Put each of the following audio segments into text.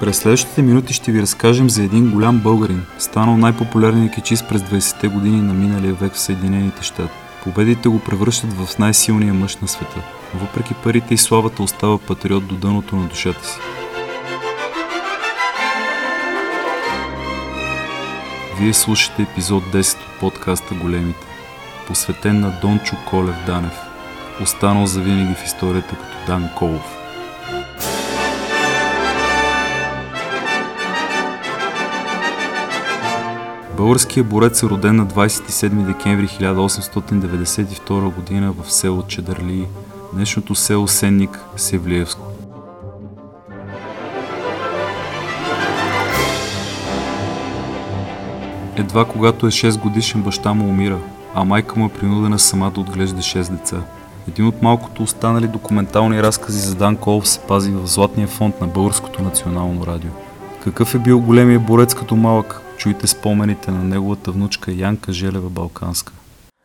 През следващите минути ще ви разкажем за един голям българин, станал най-популярният кичист през 20-те години на миналия век в Съединените щати. Победите го превръщат в най-силния мъж на света. Въпреки парите и славата остава патриот до дъното на душата си. Вие слушате епизод 10 от подкаста Големите, посветен на Дончо Колев Данев, останал завинаги в историята като Дан Колов. Българският борец е роден на 27 декември 1892 г. в село Чедърли, днешното село Сенник, Севлиевско. Едва когато е 6 годишен баща му умира, а майка му е принудена сама да отглежда 6 деца. Един от малкото останали документални разкази за Дан Колов се пази в Златния фонд на Българското национално радио. Какъв е бил големия борец като малък, Чуйте спомените на неговата внучка Янка Желева Балканска.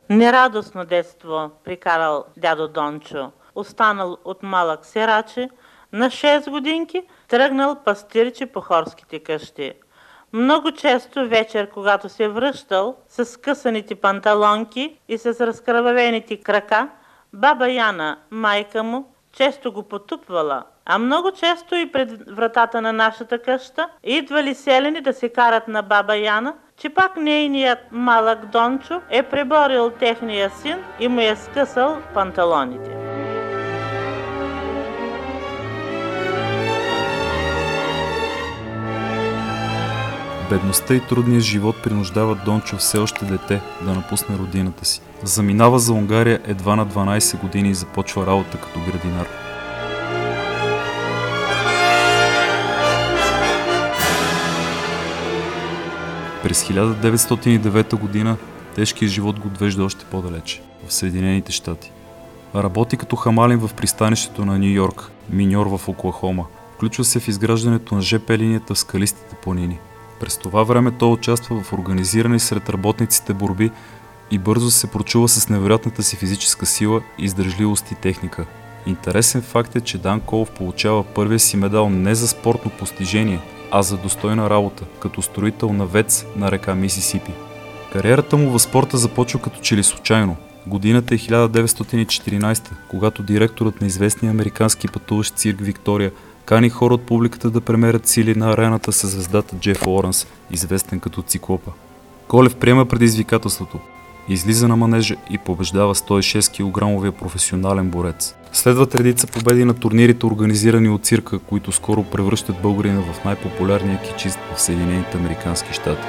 Нерадостно детство прикарал дядо Дончо. Останал от малък сираче, на 6 годинки тръгнал пастирче по хорските къщи. Много често вечер, когато се връщал с скъсаните панталонки и с разкръвавените крака, баба Яна, майка му, често го потупвала, а много често и пред вратата на нашата къща идвали селени да се карат на баба Яна, че пак нейният малък Дончо е преборил техния син и му е скъсал панталоните. Бедността и трудният живот принуждават Дончо все още дете да напусне родината си. Заминава за Унгария едва на 12 години и започва работа като градинар. През 1909 година тежкият живот го отвежда още по-далече, в Съединените щати. Работи като хамалин в пристанището на Нью Йорк, миньор в Оклахома. Включва се в изграждането на ЖП линията в скалистите планини. През това време той участва в организирани сред работниците борби и бързо се прочува с невероятната си физическа сила, издържливост и техника. Интересен факт е, че Дан Колов получава първия си медал не за спортно постижение, а за достойна работа, като строител на ВЕЦ на река Мисисипи. Кариерата му в спорта започва като че ли случайно. Годината е 1914, когато директорът на известния американски пътуващ цирк Виктория кани хора от публиката да премерят сили на арената с звездата Джеф Лоренс, известен като Циклопа. Колев приема предизвикателството, излиза на манежа и побеждава 106 кг професионален борец. Следват редица победи на турнирите, организирани от цирка, които скоро превръщат българина в най-популярния кичист в Съединените Американски щати.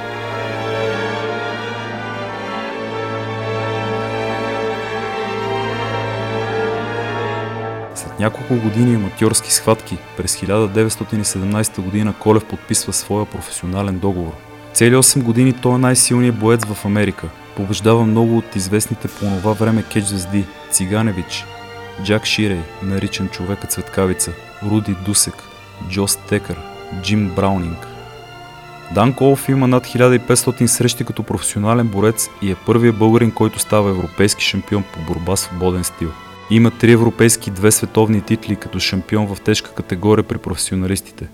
След няколко години аматьорски схватки, през 1917 година Колев подписва своя професионален договор. Цели 8 години той е най-силният боец в Америка. Побеждава много от известните по това време кетч звезди Циганевич, Джак Ширей, наричан човека цветкавица, Руди Дусек, Джо Стекър, Джим Браунинг. Дан Колов има над 1500 срещи като професионален борец и е първият българин, който става европейски шампион по борба в свободен стил. Има три европейски две световни титли като шампион в тежка категория при професионалистите.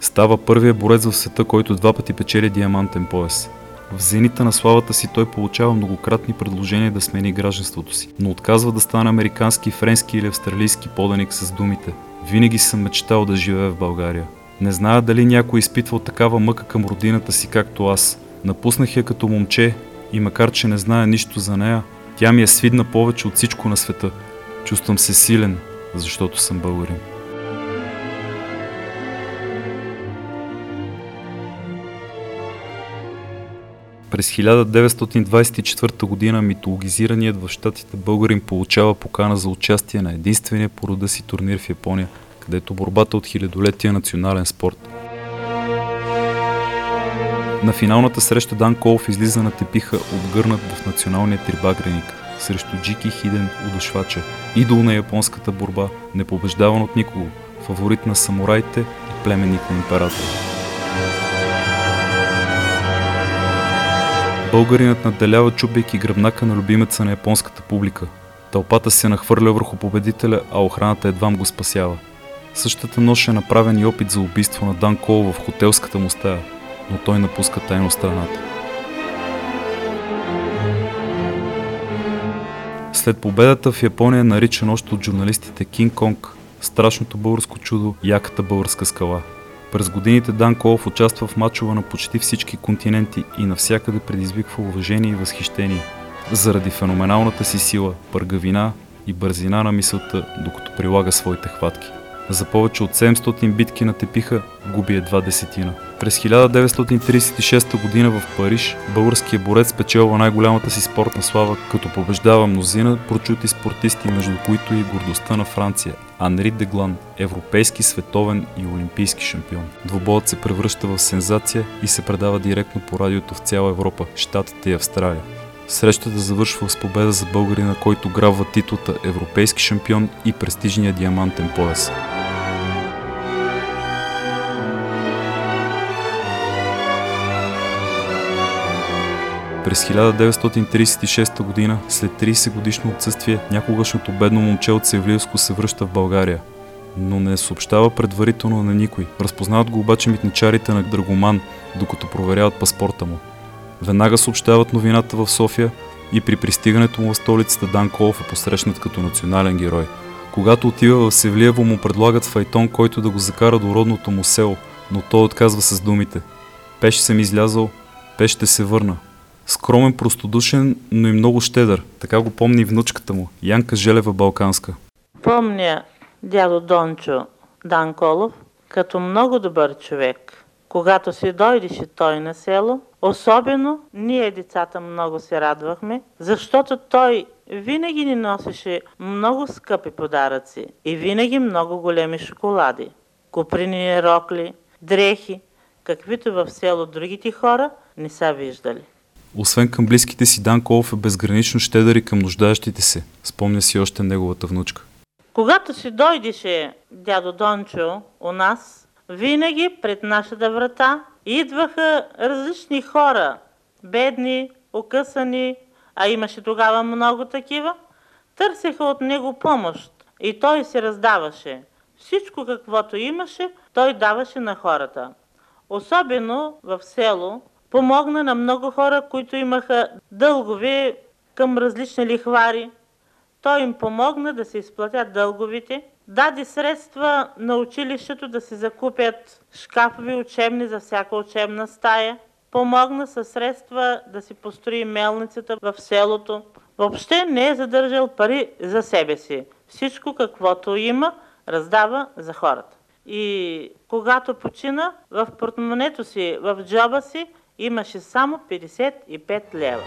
Става първият борец в света, който два пъти печели диамантен пояс. В зенита на славата си той получава многократни предложения да смени гражданството си, но отказва да стане американски, френски или австралийски поданик с думите «Винаги съм мечтал да живея в България». Не зная дали някой изпитвал такава мъка към родината си, както аз. Напуснах я като момче и макар, че не зная нищо за нея, тя ми е свидна повече от всичко на света. Чувствам се силен, защото съм българин. През 1924 г. митологизираният в щатите българин получава покана за участие на единствения по рода си турнир в Япония, където борбата от хилядолетия национален спорт. На финалната среща Дан Колов излиза на тепиха, обгърнат в националния трибагреник срещу Джики Хиден Удушвача, идол на японската борба, непобеждаван от никого, фаворит на самураите и племенник на императора. Българинът наделява чупейки гръбнака на любимеца на японската публика. Тълпата се нахвърля върху победителя, а охраната едвам го спасява. Същата нощ е направен и опит за убийство на Дан Кол в хотелската му стая, но той напуска тайно страната. След победата в Япония наричан още от журналистите Кинг Конг, страшното българско чудо, яката българска скала. През годините Дан Колов участва в мачове на почти всички континенти и навсякъде предизвиква уважение и възхищение. Заради феноменалната си сила, пъргавина и бързина на мисълта, докато прилага своите хватки. За повече от 700 битки на тепиха губи едва десетина. През 1936 година в Париж българският борец спечелва най-голямата си спортна слава, като побеждава мнозина прочути спортисти, между които и гордостта на Франция – Анри Деглан, европейски, световен и олимпийски шампион. Двобоят се превръща в сензация и се предава директно по радиото в цяла Европа, Штатите и Австралия. Срещата завършва с победа за българина, който грабва титлата европейски шампион и престижния диамантен пояс. През 1936 година, след 30 годишно отсъствие, някогашното бедно момче от Севлиевско се връща в България. Но не съобщава предварително на никой. Разпознават го обаче митничарите на Драгоман, докато проверяват паспорта му. Веднага съобщават новината в София и при пристигането му в столицата Дан Колов е посрещнат като национален герой. Когато отива в Севлиево му предлагат файтон, който да го закара до родното му село, но той отказва с думите. Пеш съм излязъл, пеш ще се върна. Скромен, простодушен, но и много щедър. Така го помни внучката му, Янка Желева Балканска. Помня дядо Дончо Данколов като много добър човек. Когато си дойдеше той на село, особено ние децата много се радвахме, защото той винаги ни носеше много скъпи подаръци и винаги много големи шоколади. Куприни рокли, дрехи, каквито в село другите хора не са виждали. Освен към близките си, Дан Колов е безгранично щедър и към нуждаещите се. Спомня си още неговата внучка. Когато си дойдеше дядо Дончо у нас, винаги пред нашата врата идваха различни хора, бедни, окъсани, а имаше тогава много такива, търсеха от него помощ и той се раздаваше. Всичко каквото имаше, той даваше на хората. Особено в село, Помогна на много хора, които имаха дългове към различни лихвари. Той им помогна да се изплатят дълговите. Даде средства на училището да се закупят шкафови учебни за всяка учебна стая. Помогна със средства да си построи мелницата в селото. Въобще не е задържал пари за себе си. Всичко каквото има, раздава за хората. И когато почина, в портмонето си, в джоба си, имаше само 55 лева.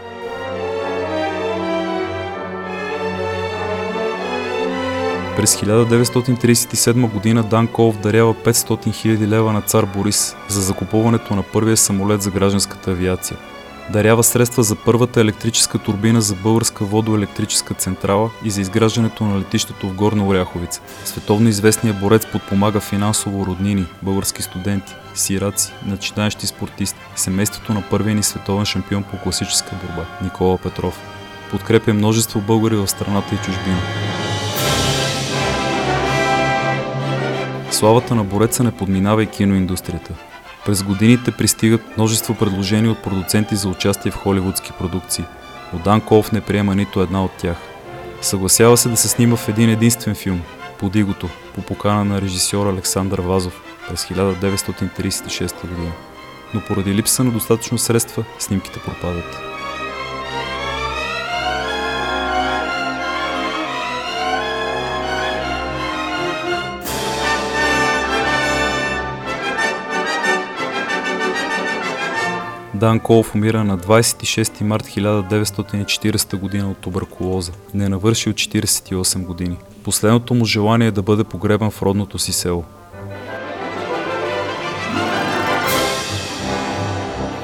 През 1937 година Дан Колов дарява 500 000 лева на цар Борис за закупуването на първия самолет за гражданската авиация – дарява средства за първата електрическа турбина за българска водоелектрическа централа и за изграждането на летището в Горна Оряховица. Световно известният борец подпомага финансово роднини, български студенти, сираци, начинаещи спортисти, семейството на първия ни световен шампион по класическа борба Никола Петров. Подкрепя множество българи в страната и чужбина. Славата на бореца не подминава и киноиндустрията. През годините пристигат множество предложения от продуценти за участие в холивудски продукции, но Дан Колов не приема нито една от тях. Съгласява се да се снима в един единствен филм – Подигото, по покана на режисьор Александър Вазов през 1936 година. Но поради липса на достатъчно средства, снимките пропадат. Дан Колов умира на 26 март 1940 година от туберкулоза. Не навърши от 48 години. Последното му желание е да бъде погребан в родното си село.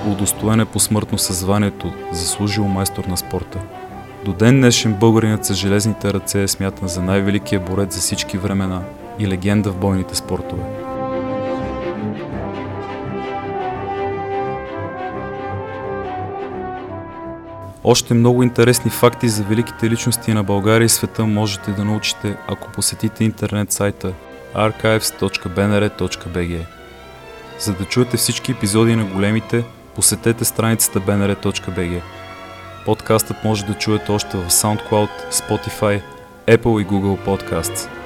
Удостоен е посмъртно със званието заслужил майстор на спорта. До ден днешен българинът с железните ръце е смятан за най-великия борец за всички времена и легенда в бойните спортове. Още много интересни факти за великите личности на България и света можете да научите, ако посетите интернет сайта archives.bnr.bg. За да чуете всички епизоди на големите, посетете страницата bnr.bg. Подкастът може да чуете още в SoundCloud, Spotify, Apple и Google Podcasts.